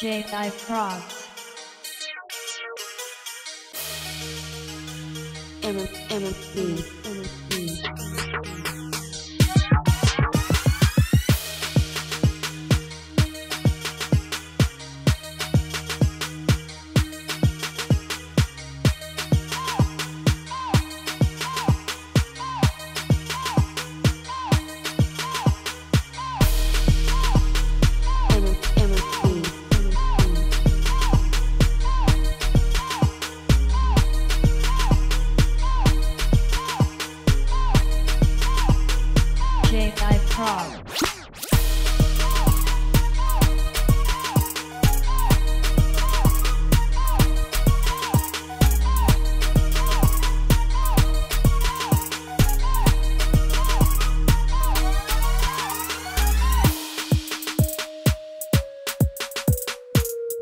J.I. Prods. MMB. J.I.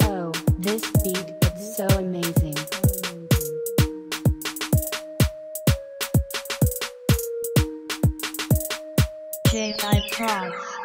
Oh, this beat J.I. Prods. MMB.